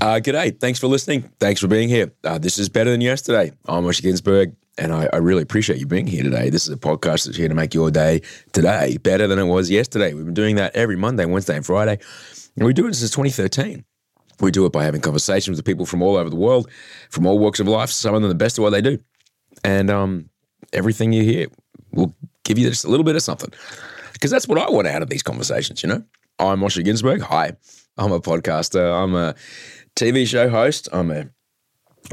Uh, g'day. Thanks for listening. Thanks for being here. Uh, this is better than yesterday. I'm Osher Günsberg, and I, I really appreciate you being here today. This is a podcast that's here to make your day today better than it was yesterday. We've been doing that every Monday, Wednesday, and Friday, and we do it since 2013. We do it by having conversations with people from all over the world, from all walks of life. Some of them the best at what they do, and um, everything you hear will give you just a little bit of something, because that's what I want out of these conversations. You know, I'm Osher Günsberg. Hi, I'm a podcaster. I'm a TV show host. I'm a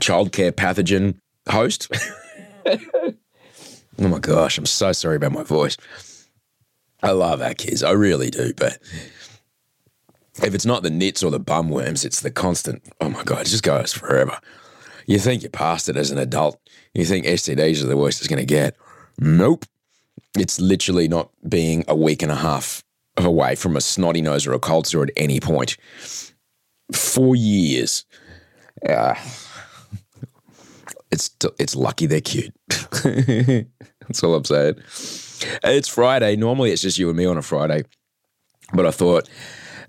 childcare pathogen host. oh my gosh, I'm so sorry about my voice. I love our kids, I really do. But if it's not the nits or the bum worms, it's the constant. Oh my god, it just goes forever. You think you're past it as an adult. You think STDs are the worst it's going to get. Nope. It's literally not being a week and a half away from a snotty nose or a cold sore at any point four years. Uh, it's it's lucky they're cute. That's all I'm saying. It's Friday. Normally it's just you and me on a Friday, but I thought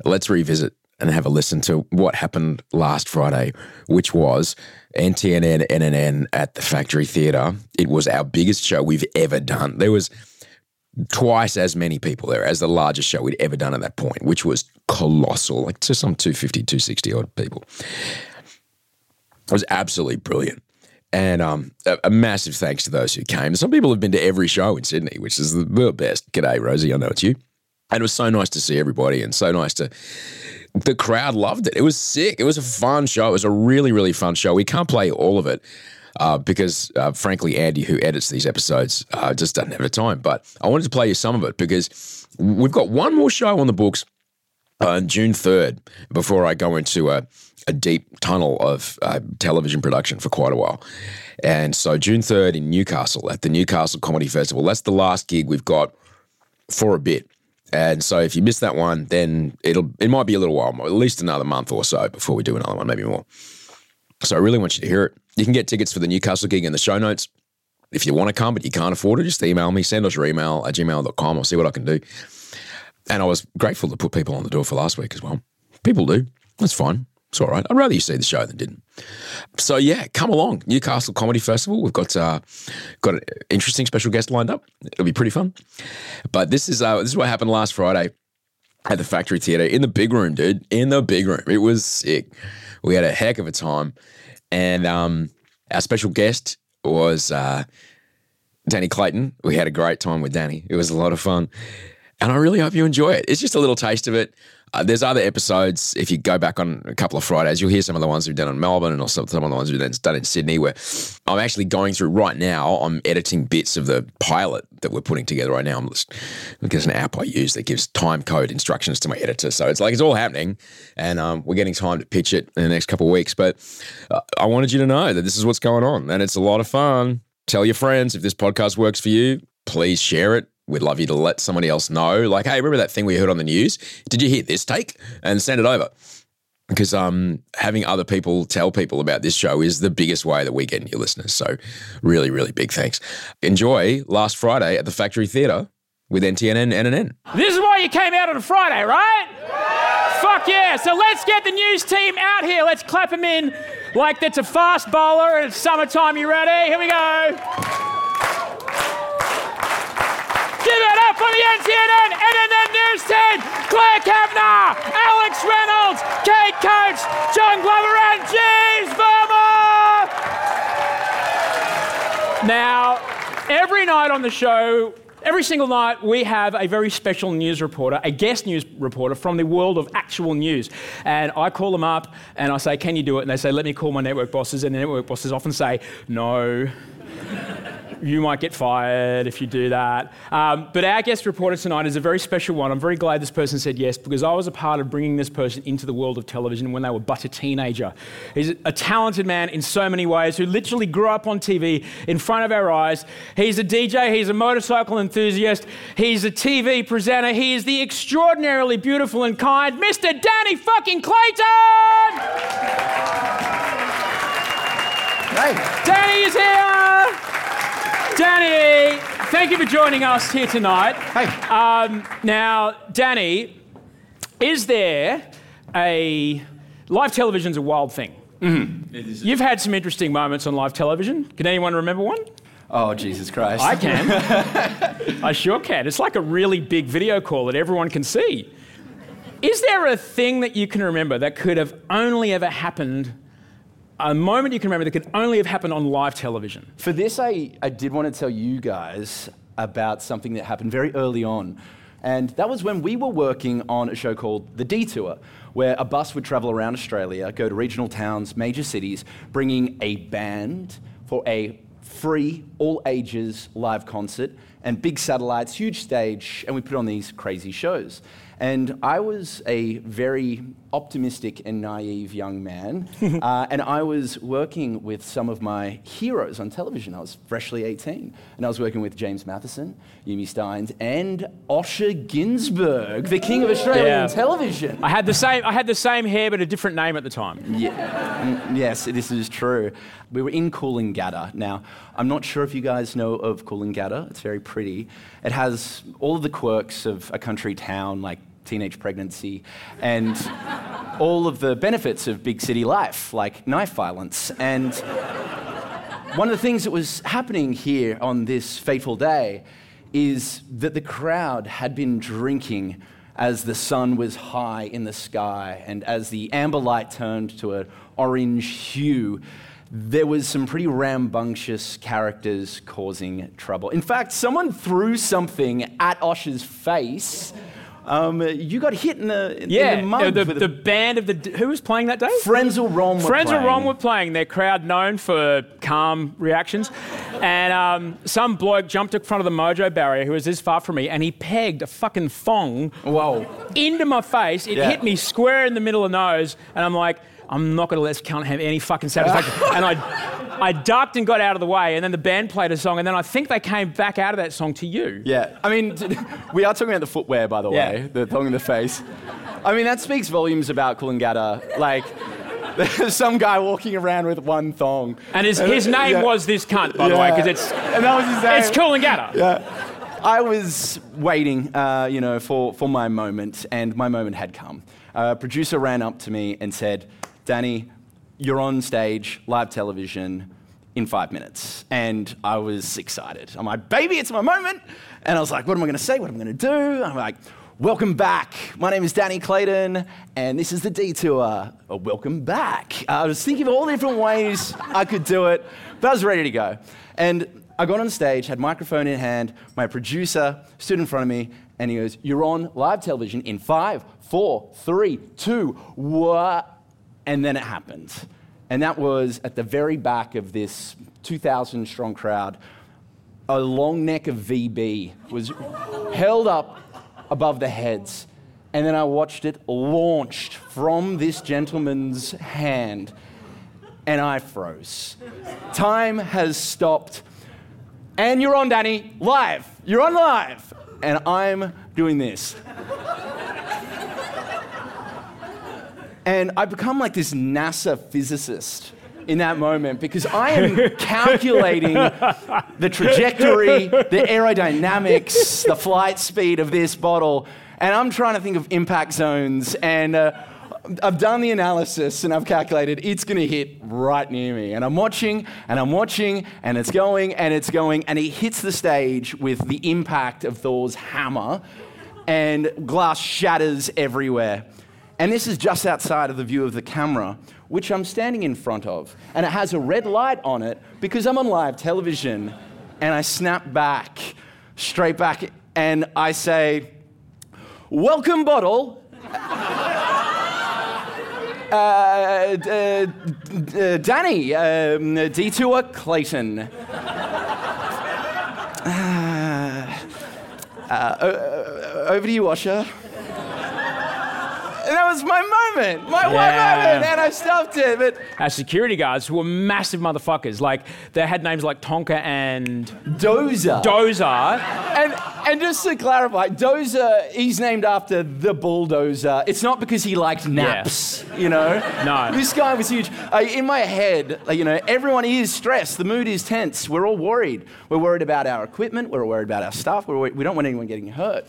let's revisit and have a listen to what happened last Friday, which was NTNN NNN at the Factory Theatre. It was our biggest show we've ever done. There was twice as many people there as the largest show we'd ever done at that point, which was colossal, like to some 250, 260 odd people. It was absolutely brilliant. And um, a, a, massive thanks to those who came. Some people have been to every show in Sydney, which is the, best. G'day, Rosie. I know it's you. And it was so nice to see everybody and so nice to. The crowd loved it. It was sick. It was a fun show. It was a really, really fun show. We can't play all of it uh, because, uh, frankly, Andy, who edits these episodes, uh, just doesn't have the time. But I wanted to play you some of it because we've got one more show on the books on June 3rd before I go into a, a deep tunnel of uh, television production for quite a while. And so, June 3rd in Newcastle at the Newcastle Comedy Festival, that's the last gig we've got for a bit. And so if you miss that one, then it'll it might be a little while, at least another month or so before we do another one, maybe more. So I really want you to hear it. You can get tickets for the Newcastle gig in the show notes. If you want to come but you can't afford it, just email me, send us your email at gmail.com. I'll see what I can do. And I was grateful to put people on the door for last week as well. People do. That's fine. It's all right. I'd rather you see the show than didn't. So yeah, come along, Newcastle Comedy Festival. We've got uh, got an interesting special guest lined up. It'll be pretty fun. But this is uh, this is what happened last Friday at the Factory Theatre in the big room, dude. In the big room, it was sick. We had a heck of a time. And um, our special guest was uh, Danny Clayton. We had a great time with Danny. It was a lot of fun. And I really hope you enjoy it. It's just a little taste of it. Uh, there's other episodes. If you go back on a couple of Fridays, you'll hear some of the ones we've done in Melbourne and also some of the ones we've done in Sydney. Where I'm actually going through right now. I'm editing bits of the pilot that we're putting together right now. I'm just, there's an app I use that gives time code instructions to my editor. So it's like it's all happening, and um, we're getting time to pitch it in the next couple of weeks. But uh, I wanted you to know that this is what's going on, and it's a lot of fun. Tell your friends if this podcast works for you. Please share it we'd love you to let somebody else know. Like, hey, remember that thing we heard on the news? Did you hear this take? And send it over. Because um, having other people tell people about this show is the biggest way that we get new listeners. So, really, really big thanks. Enjoy last Friday at the Factory Theatre with NTNN NNN. This is why you came out on a Friday, right? Yeah. Fuck yeah. So let's get the news team out here. Let's clap them in like that's a fast bowler and it's summertime. You ready? Here we go. Give it up for the NTNN NNN News team. Claire Kavanagh, Alex Reynolds, Kate Coates, John Glover, and James Verma. Now, every night on the show, Every single night, we have a very special news reporter, a guest news reporter from the world of actual news. And I call them up and I say, Can you do it? And they say, Let me call my network bosses. And the network bosses often say, No you might get fired if you do that. Um, but our guest reporter tonight is a very special one. I'm very glad this person said yes because I was a part of bringing this person into the world of television when they were but a teenager. He's a talented man in so many ways who literally grew up on TV in front of our eyes. He's a DJ, he's a motorcycle enthusiast, he's a TV presenter, he is the extraordinarily beautiful and kind Mr. Danny fucking Clayton! Hey. Danny is here! Danny, thank you for joining us here tonight. Hey. Um, now, Danny, is there a live television's a wild thing. You've had some interesting moments on live television. Can anyone remember one? Oh, Jesus Christ. I can. I sure can. It's like a really big video call that everyone can see. Is there a thing that you can remember that could have only ever happened, a moment you can remember that could only have happened on live television? For this, I, I did want to tell you guys about something that happened very early on. And that was when we were working on a show called The Detour, where a bus would travel around Australia, go to regional towns, major cities, bringing a band for a free, all ages live concert and big satellites, huge stage, and we put on these crazy shows. And I was a very optimistic and naive young man, uh, and I was working with some of my heroes on television. I was freshly 18, and I was working with James Matheson, Yumi Stynes, and Osher Günsberg, the king of Australian Yeah. television. I had the same, I had the same hair but a different name at the time. Yeah. Mm, yes, this is true. We were in Coolangatta. Now, I'm not sure if you guys know of Coolangatta. It's very pretty. It has all of the quirks of a country town, like teenage pregnancy, and all of the benefits of big city life, like knife violence. And one of the things that was happening here on this fateful day is that the crowd had been drinking as the sun was high in the sky and as the amber light turned to an orange hue. There was some pretty rambunctious characters causing trouble. In fact, someone threw something at Osh's face. Um, you got hit in the, in Yeah, the mug. the, a- the band of the who was playing that day? Frenzel Rom were Friends of Ron were playing. Their crowd known for calm reactions, and um, some bloke jumped in front of the Mojo barrier who was this far from me, and he pegged a fucking thong Whoa. into my face. It Yeah. hit me square in the middle of the nose, and I'm like, I'm not going to let this cunt have any fucking satisfaction. and I, I ducked and got out of the way, and then the band played a song, and then I think they came back out of that song to you. Yeah, I mean, we are talking about the footwear, by the Yeah. way, the thong in the face. I mean, that speaks volumes about Coolangatta. Like, there's some guy walking around with one thong. And his, his name Yeah. was this cunt, by the way, because it's and that was his name. it's cool and Gatter. Yeah. I was waiting, uh, you know, for, for my moment, and my moment had come. A producer ran up to me and said, Danny, you're on stage, live television, in five minutes. And I was excited. I'm like, baby, it's my moment. And I was like, what am I going to say? What am I going to do? I'm like, welcome back. My name is Danny Clayton, and this is the Detour. Uh, welcome back. I was thinking of all the different ways I could do it, but I was ready to go. And I got on stage, had microphone in hand. My producer stood in front of me, and he goes, "You're on live television in five, four, three, two, what?" And then it happened, and that was at the very back of this 2,000 strong crowd. A long neck of VB was held up above the heads, and then I watched it launched from this gentleman's hand, and I froze. Time has stopped. And you're on, Danny, live. You're on live. And I'm doing this. And I become like this NASA physicist in that moment because I am calculating the trajectory, the aerodynamics, the flight speed of this bottle. And I'm trying to think of impact zones. And uh, I've done the analysis and I've calculated it's going to hit right near me. And I'm watching and I'm watching and it's going and it's going. And it hits the stage with the impact of Thor's hammer and glass shatters everywhere. And this is just outside of the view of the camera, which I'm standing in front of. And it has a red light on it because I'm on live television. And I snap back, straight back, and I say, Welcome, bottle. Uh, d- uh, d- uh, Danny, um, Detour Clayton. Uh, o- o- over to you, Osher. And that was my moment, my one moment, and I stopped it. But Our security guards, who were massive motherfuckers, like they had names like Tonka and Dozer. Dozer. and, and just to clarify, Dozer, he's named after the bulldozer. It's not because he liked naps, you know? No. This guy was huge. Uh, in my head, like, you know, everyone is stressed. The mood is tense. We're all worried. We're worried about our equipment. We're worried about our stuff. We're, we don't want anyone getting hurt.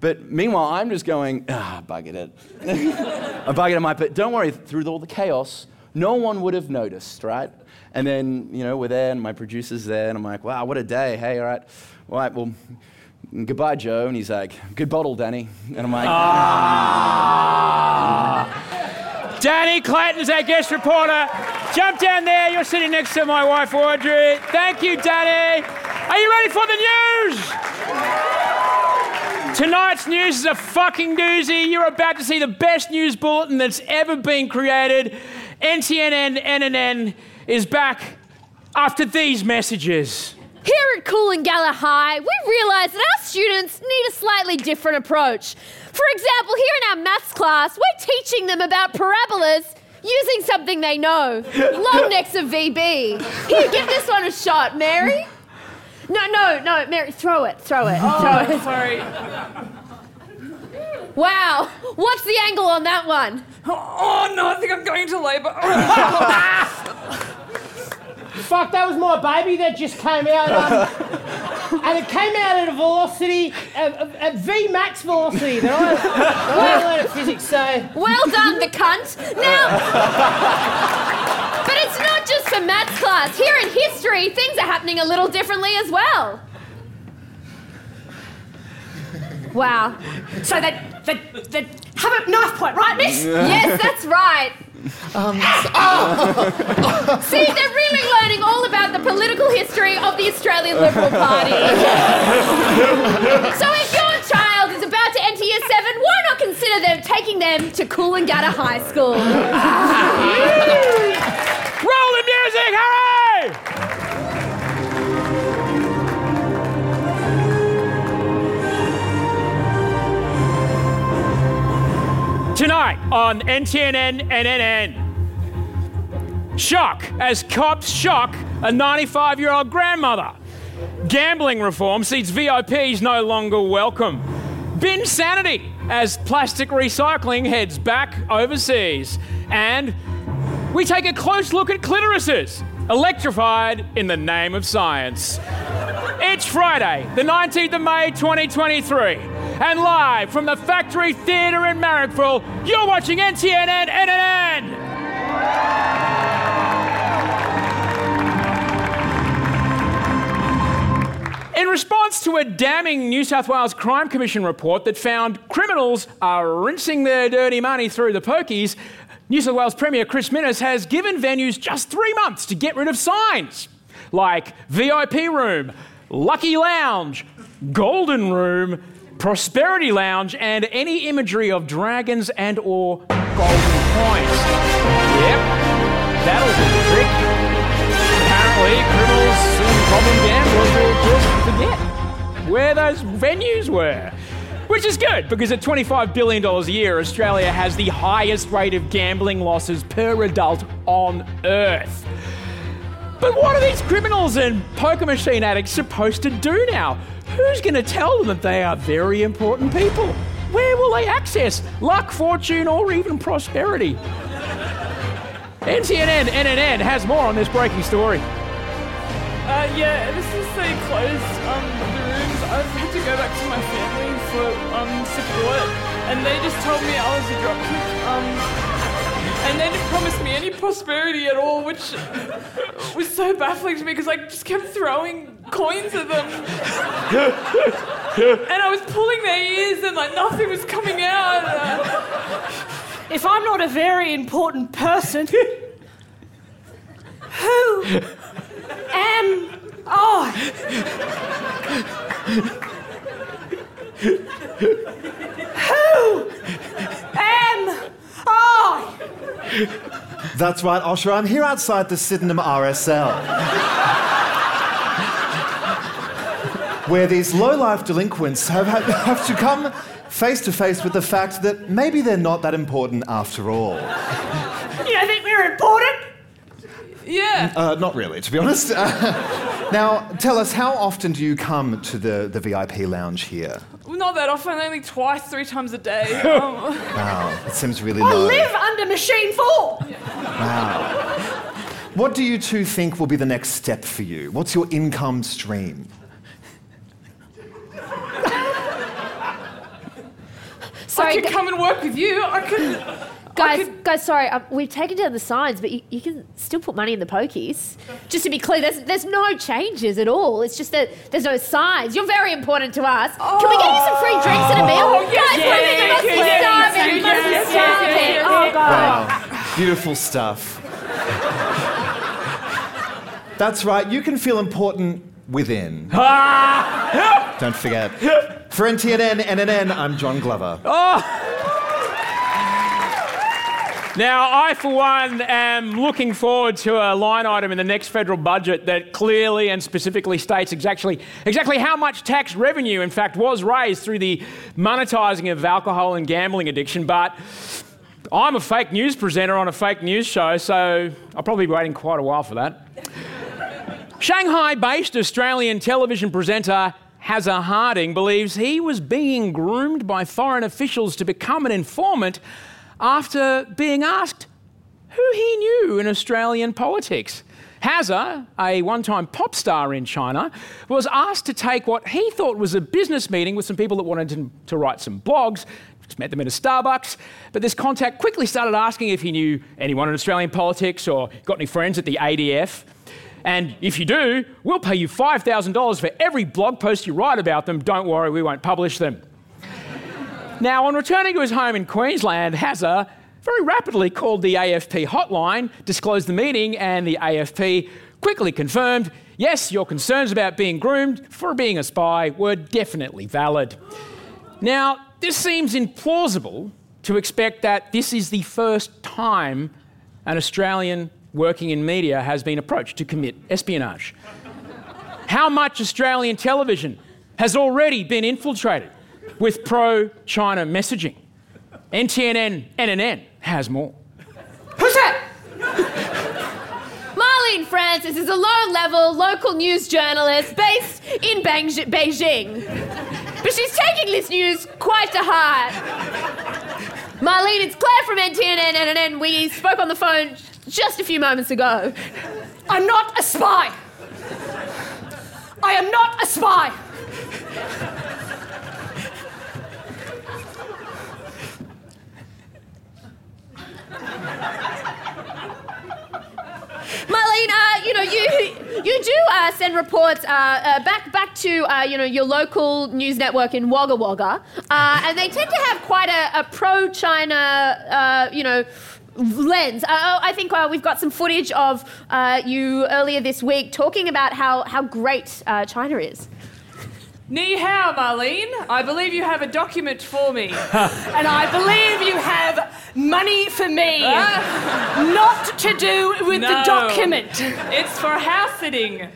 But meanwhile, I'm just going, ah, buggered it. I'm buggered it, but don't worry, through all the chaos, no one would have noticed, right? And then, you know, we're there and my producer's there and I'm like, wow, what a day. Hey, all right. All right, well, goodbye, Joe. And he's like, good bottle, Danny. And I'm like, ah. Danny Clayton's our guest reporter. Jump down there. You're sitting next to my wife, Audrey. Thank you, Danny. Are you ready for the news? Tonight's news is a fucking doozy. You're about to see the best news bulletin that's ever been created. NTNN NNN is back after these messages. Here at Coolangatta High, we realise that our students need a slightly different approach. For example, here in our maths class, we're teaching them about parabolas using something they know long necks of VB. Here, give this one a shot, Mary. No, no, no, Mary, throw it, throw it, oh, throw it. Sorry. Wow, what's the angle on that one? Oh no, I think I'm going into labour. Fuck, that was my baby that just came out. Um, and it came out at a velocity, at, V max velocity that I, that I learned at physics, so. Well done, the cunt. Now. but it's not just for maths class. Here in history, things are happening a little differently as well. Wow. So they, they, they have a knife point, right, miss? yes, that's right. Um, oh. See, they're really learning all about the political history of the Australian Liberal Party. so if your child is about to enter year seven, why not consider them taking them to Coolangatta High School? Roll the music, hurry! Tonight on NTNN NNN. Shock as cops shock a 95 year old grandmother. Gambling reform sees VIPs no longer welcome. Bin sanity as plastic recycling heads back overseas. And we take a close look at clitorises, electrified in the name of science. It's Friday, the 19th of May 2023 and live from the Factory Theatre in Marrickville, you're watching NTNN NNN! In response to a damning New South Wales Crime Commission report that found criminals are rinsing their dirty money through the pokies, New South Wales Premier Chris Minns has given venues just three months to get rid of signs like VIP room, lucky lounge, golden room, Prosperity Lounge, and any imagery of dragons and or golden coins. Yep, that'll do the trick. Apparently, criminals and problem gamblers will just forget where those venues were. Which is good, because at $25 billion a year, Australia has the highest rate of gambling losses per adult on Earth. But what are these criminals and poker machine addicts supposed to do now? Who's going to tell them that they are very important people? Where will they access luck, fortune, or even prosperity? NTNN NNN has more on this breaking story. Uh, yeah, this is they closed um, the rooms. I've had to go back to my family for um, support, and they just told me I was a dropkick. Um, and they didn't promise me any prosperity at all, which was so baffling to me because I just kept throwing coins at them. and I was pulling their ears and like nothing was coming out. If I'm not a very important person, who am I? who am I? That's right, Osher. I'm here outside the Sydenham RSL. where these low-life delinquents have, have, have to come face to face with the fact that maybe they're not that important after all. You don't think we're important? Yeah. Uh, not really, to be honest. now, tell us, how often do you come to the, the VIP lounge here? Not that often, only twice, three times a day. Um, wow, it seems really I low. live under Machine 4! Wow. What do you two think will be the next step for you? What's your income stream? Sorry, I could gu- come and work with you. I could. Guys, could- guys, sorry, um, we've taken down the signs, but you, you can still put money in the pokies. Just to be clear, there's, there's no changes at all. It's just that there's no signs. You're very important to us. Can we get you some free drinks and a meal? Oh, yes, guys, yes, women, yes, you must be yes, yes, starving. You yes, must be yes, yes, starving. yes, yes, Oh, yes. God. Wow. Beautiful stuff. That's right, you can feel important within. Don't forget. For NTNN, NNN, I'm John Glover. Oh. Now, I, for one, am looking forward to a line item in the next federal budget that clearly and specifically states exactly, exactly how much tax revenue, in fact, was raised through the monetising of alcohol and gambling addiction. But I'm a fake news presenter on a fake news show, so I'll probably be waiting quite a while for that. Shanghai based Australian television presenter Hazza Harding believes he was being groomed by foreign officials to become an informant after being asked who he knew in Australian politics. Hazza, a one time pop star in China, was asked to take what he thought was a business meeting with some people that wanted to, to write some blogs. Just met them at a Starbucks. But this contact quickly started asking if he knew anyone in Australian politics or got any friends at the ADF. And if you do, we'll pay you $5,000 for every blog post you write about them. Don't worry, we won't publish them. Now, on returning to his home in Queensland, Hazza very rapidly called the AFP hotline, disclosed the meeting, and the AFP quickly confirmed yes, your concerns about being groomed for being a spy were definitely valid. Now, this seems implausible to expect that this is the first time an Australian working in media has been approached to commit espionage. How much Australian television has already been infiltrated with pro China messaging? NTNN, NNN has more. Who's that? Marlene Francis is a low level local news journalist based in Beijing. But she's taking this news quite to heart. Marlene, it's Claire from NTNN. We spoke on the phone just a few moments ago. I'm not a spy. I am not a spy. Marlene, uh, you know, you you do uh, send reports uh, uh, back back to uh, you know your local news network in Wagga Wagga, uh, and they tend to have quite a, a pro-China, uh, you know. Lens. Uh, oh, I think uh, we've got some footage of uh, you earlier this week talking about how, how great uh, China is. Ni hao, Marlene. I believe you have a document for me. And I believe you have money for me. Ah. Not to do with No. the document. It's for house sitting.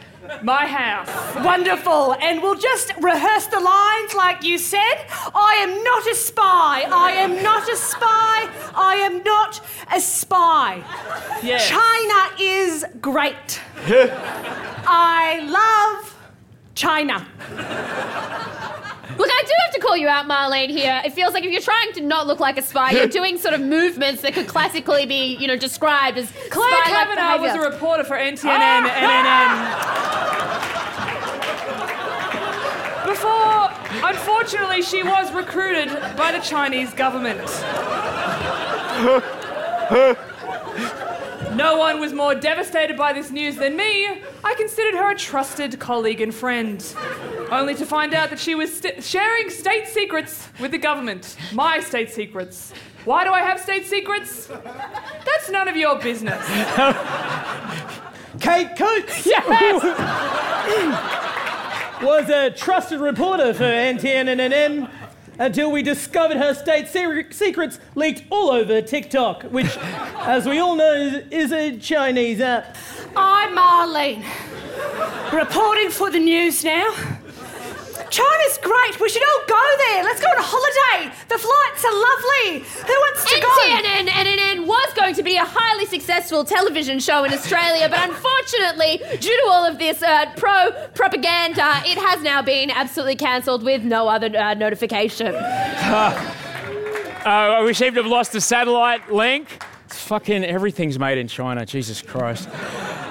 My house. Wonderful. And we'll just rehearse the lines like you said. I am not a spy. I am not a spy. I am not a spy. Yes. China is great. I love China. Look, I do have to call you out, Marlene. Here, it feels like if you're trying to not look like a spy, you're doing sort of movements that could classically be, you know, described as Claire spy-like Kavanagh was a behaviour. reporter for NTNN, NNN. Ah! Before, unfortunately, she was recruited by the Chinese government. No one was more devastated by this news than me. I considered her a trusted colleague and friend. Only to find out that she was st- sharing state secrets with the government. My state secrets. Why do I have state secrets? That's none of your business. Kate Coates was a trusted reporter for NTNNN until we discovered her state se- secrets leaked all over TikTok, which, as we all know, is, is a Chinese app. I'm Marlene, reporting for the news now. China's great. We should all go there. Let's go on a holiday. The flights are lovely. Who wants to go? NTNN NNN was going to be a highly successful television show in Australia, but unfortunately, due to all of this uh, pro propaganda, it has now been absolutely cancelled with no other uh, notification. Uh, we seem to have lost the satellite link. It's fucking everything's made in China. Jesus Christ.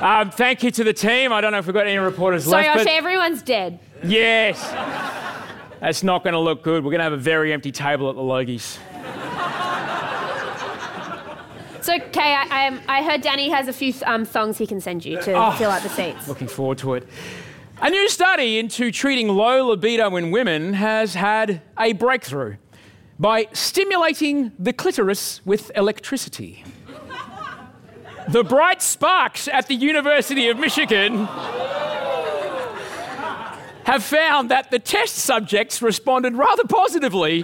Um, thank you to the team. I don't know if we've got any reporters Sorry, left. But everyone's dead. yes. That's not going to look good. We're going to have a very empty table at the Logies. So, Kay, I, I, I heard Danny has a few um, songs he can send you to Oh. fill out the seats. Looking forward to it. A new study into treating low libido in women has had a breakthrough by stimulating the clitoris with electricity. The bright sparks at the University of Michigan have found that the test subjects responded rather positively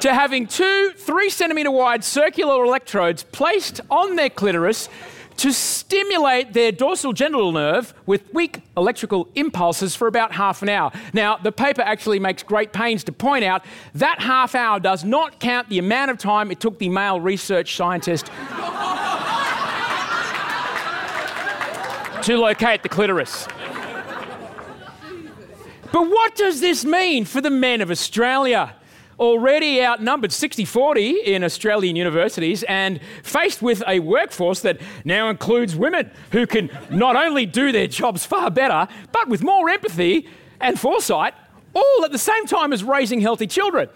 to having two three centimetre wide circular electrodes placed on their clitoris to stimulate their dorsal genital nerve with weak electrical impulses for about half an hour. Now, the paper actually makes great pains to point out that half hour does not count the amount of time it took the male research scientist to locate the clitoris. But what does this mean for the men of Australia? Already outnumbered 60 40 in Australian universities and faced with a workforce that now includes women who can not only do their jobs far better, but with more empathy and foresight, all at the same time as raising healthy children.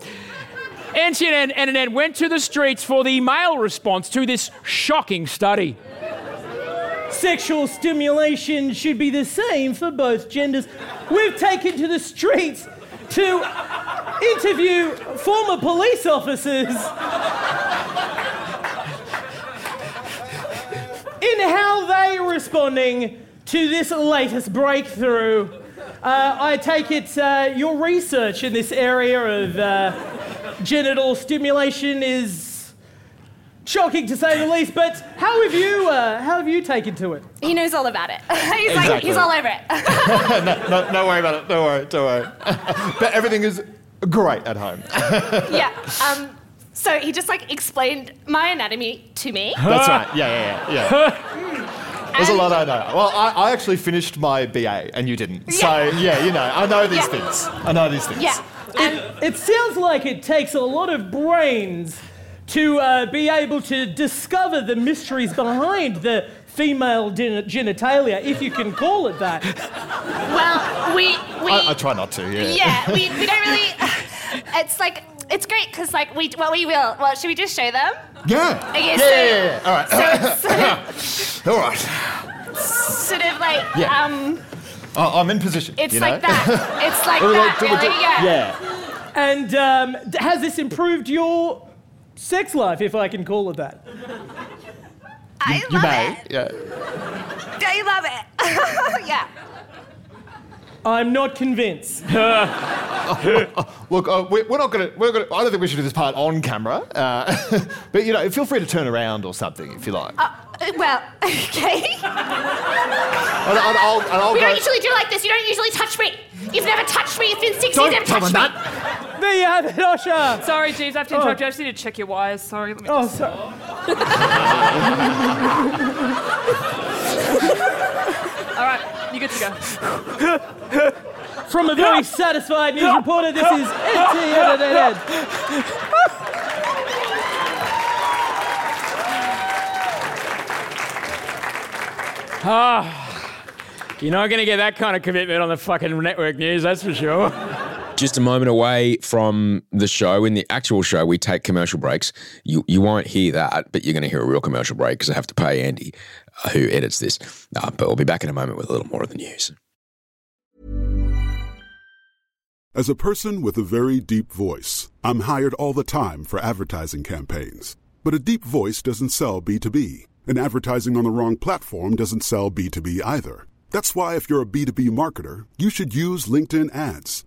NCN and NNN went to the streets for the male response to this shocking study. Sexual stimulation should be the same for both genders. We've taken to the streets to interview former police officers in how they are responding to this latest breakthrough. Uh, I take it uh, your research in this area of uh, genital stimulation is shocking to say the least. But how have you uh, how have you taken to it? He knows all about it. he's like, he's all over it. no, no, don't worry about it. Don't worry. Don't worry. but everything is great at home. yeah. Um, so he just like explained my anatomy to me. That's right. Yeah, yeah, yeah. yeah. There's a lot I know. Well, I, I actually finished my BA and you didn't. So, yeah, you know, I know these Yeah. things. I know these things. Yeah. And It sounds like it takes a lot of brains to uh, be able to discover the mysteries behind the female gen- genitalia, if you can call it that. well, we we I, I try not to, yeah. yeah we, we don't really. It's like it's great because like we well we will. Well, should we just show them? Yeah. Okay, yeah, so- yeah, yeah, yeah. All right. So it's sort All right. sort of like Yeah. um, I- I'm in position. it's you know? like that. It's like that, do- do- really. Yeah. Yeah. And um, has this improved your sex life, if I can call it that? I You love may. it. Yeah. I love it. yeah. I'm not convinced. Look, uh, we, we're not going to. We're gonna. I don't think we should do this part on camera. Uh, but you know, feel free to turn around or something if you like. Uh, well, okay. and, and I'll, and I'll We go. don't usually do like this. You don't usually touch me. You've never touched me. It's been six years. Don't You haven't tell them touched me. that. there you have it, Osher. Sorry, Jeeves, I have to interrupt you. I oh. just need to check your wires. Sorry. Let me Oh, just... sorry. All right, you good to go. From a very satisfied news reporter, this is NTN. Ah, you're not going to get that kind of commitment on the fucking network news, that's for sure. Just a moment away from the show. In the actual show, we take commercial breaks. You you won't hear that, but you're going to hear a real commercial break because I have to pay Andy, uh, who edits this. Uh, but we'll be back in a moment with a little more of the news. As a person with a very deep voice, I'm hired all the time for advertising campaigns. But a deep voice doesn't sell B2B, and advertising on the wrong platform doesn't sell B2B either. That's why, if you're a B2B marketer, you should use LinkedIn ads.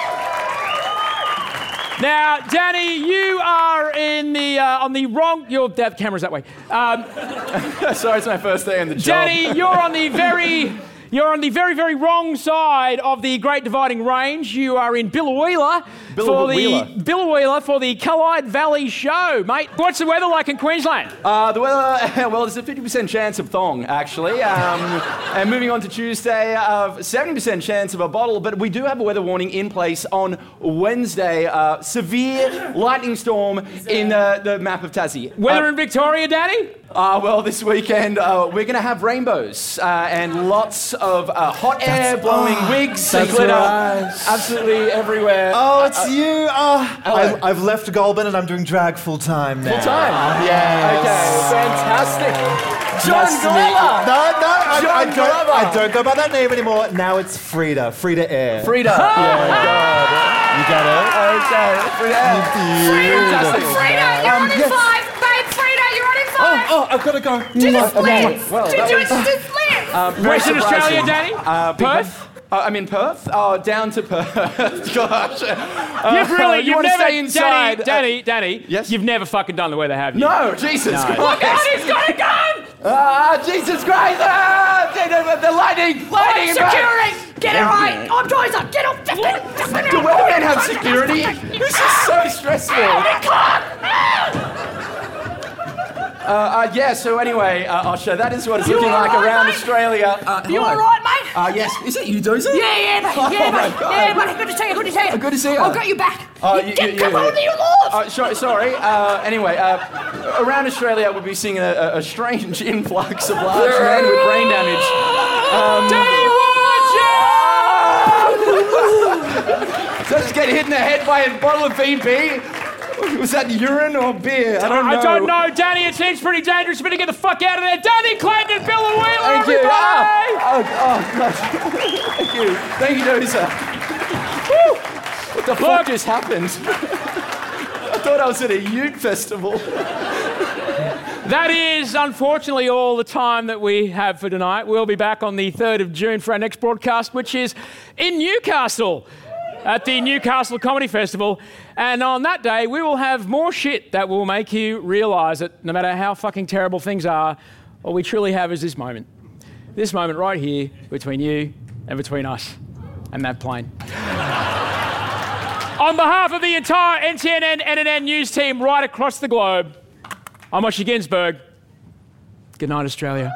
Now, Danny, you are in the uh, on the wrong. Your camera's that way. Um, Sorry, it's my first day in the job. Danny, you're on the very. You're on the very, very wrong side of the Great Dividing Range. You are in Biloela for the. Biloela for the Callide Valley Show, mate. What's the weather like in Queensland? Uh, the weather, well, there's a 50% chance of thong, actually. Um, and moving on to Tuesday, uh, 70% chance of a bottle. But we do have a weather warning in place on Wednesday. Uh, severe lightning storm in uh, the map of Tassie. Weather Uh, in Victoria, Danny? Uh, well, this weekend uh, we're going to have rainbows uh, and lots of uh, hot air blowing ah, wigs and glitter right. absolutely everywhere. Oh, uh, it's uh, you. Ah, oh, hello. I, I've left Goulburn and I'm doing drag full time now. Full time. Ah, yes. Okay, fantastic. John Nice to meet you. Gorilla. No, no, I, I, John don't, Glover. I don't go by that name anymore. Now it's Frida. Frida Air. Frida. Oh, yeah, my God. You get it? Okay, Frida. Fantastic. Frida, you're Um, on in yes. five. Babe, Frida, you're on in Oh, five. oh, I've got to go. Do the splits. Well, do, that do, do the splits. Um, very Western Australia. Danny? Uh, Perth? Uh, I'm in Perth. Oh, down to Perth. Gosh. Uh, You've really, you you've want to never, stay inside? Danny, Danny, Danny. Yes? You've never fucking done the weather, have you? Uh, no, Jesus No. Christ. Look God, he's got a gun. Ah, Jesus Christ. Ah, the, the lightning. Lightning. in Perth. Security. Get it right. I'm Dozer. Get up. Just get it. Just get it. Do weathermen have security? This is so stressful. Uh, uh, yeah, so anyway, uh, Osher, that is what it's You looking like right, around mate? Australia. Uh, You all right, mate? Uh, yes. Is it you, Dozer? Yeah, yeah, mate. Oh, Yeah, my mate. God. Yeah, mate. Good to see you. Good to see you. good to see you. I've got you back. Oh, you you- you- come you- on your laws. Uh, sorry, sorry. Uh, anyway, uh, around Australia, we'll be seeing a, a, strange influx of large men with brain damage. Um, watch so just get hit in the head by a bottle of VB. Was that urine or beer? I don't know. I don't know, Danny. It seems pretty dangerous. We better get the fuck out of there. Danny Clayton and Biloela, Thank you. everybody! Ah, oh, oh, gosh. Thank you. Thank you, Dozer. What the fuck just happened? I thought I was at a Ute festival. That is, unfortunately, all the time that we have for tonight. We'll be back on the 3rd of June for our next broadcast, which is in Newcastle at the Newcastle Comedy Festival. And on that day, we will have more shit that will make you realise that no matter how fucking terrible things are, all we truly have is this moment. This moment right here between you and between us and that plane. On behalf of the entire NTNN NNN news team right across the globe, I'm Osher Günsberg. Good night, Australia.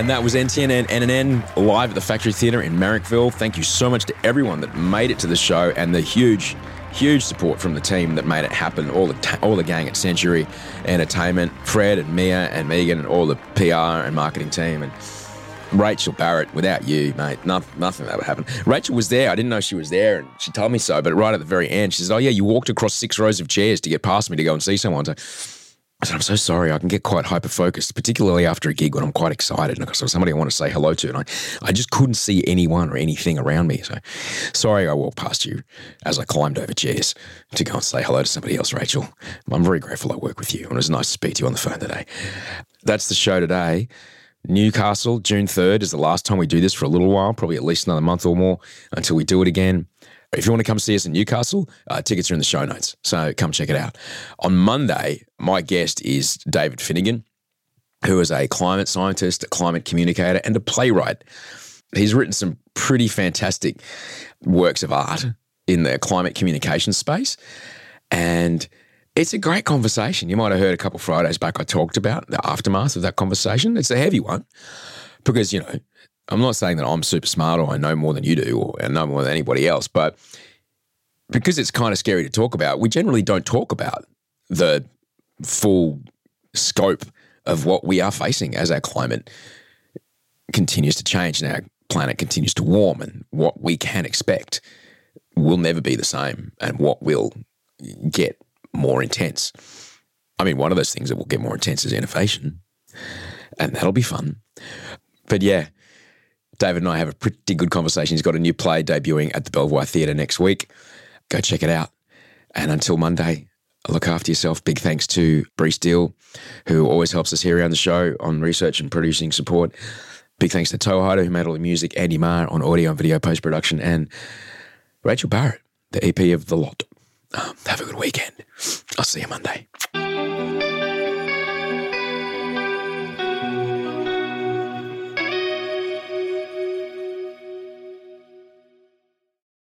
And that was NTN NNN live at the Factory Theatre in Marrickville. Thank you so much to everyone that made it to the show and the huge, huge support from the team that made it happen. All the ta- all the gang at Century Entertainment, Fred and Mia and Megan and all the PR and marketing team and Rachel Barrett. Without you, mate, nothing, nothing that would happen. Rachel was there. I didn't know she was there, and she told me so. But right at the very end, she said, "Oh yeah, you walked across six rows of chairs to get past me to go and see someone." So I said, I'm so sorry. I can get quite hyper focused, particularly after a gig when I'm quite excited and got somebody I want to say hello to. And I, I just couldn't see anyone or anything around me. So sorry I walked past you as I climbed over chairs to go and say hello to somebody else, Rachel. I'm very grateful I work with you. And it was nice to speak to you on the phone today. That's the show today. Newcastle, June 3rd is the last time we do this for a little while, probably at least another month or more until we do it again. If you want to come see us in Newcastle, uh, tickets are in the show notes. So come check it out. On Monday, my guest is David Finnigan, who is a climate scientist, a climate communicator, and a playwright. He's written some pretty fantastic works of art in the climate communication space. And it's a great conversation. You might have heard a couple Fridays back I talked about the aftermath of that conversation. It's a heavy one because, you know, I'm not saying that I'm super smart or I know more than you do or I know more than anybody else, but because it's kind of scary to talk about, we generally don't talk about the full scope of what we are facing as our climate continues to change and our planet continues to warm and what we can expect will never be the same and what will get more intense. I mean, one of those things that will get more intense is innovation, and that'll be fun. But yeah, David and I have a pretty good conversation. He's got a new play debuting at the Belvoir Theatre next week. Go check it out. And until Monday, look after yourself. Big thanks to Bree Steele, who always helps us here around the show on research and producing support. Big thanks to Tohida, who made all the music, Andy Marr on audio and video post production, and Rachel Barrett, the EP of The Lot. Um, have a good weekend. I'll see you Monday.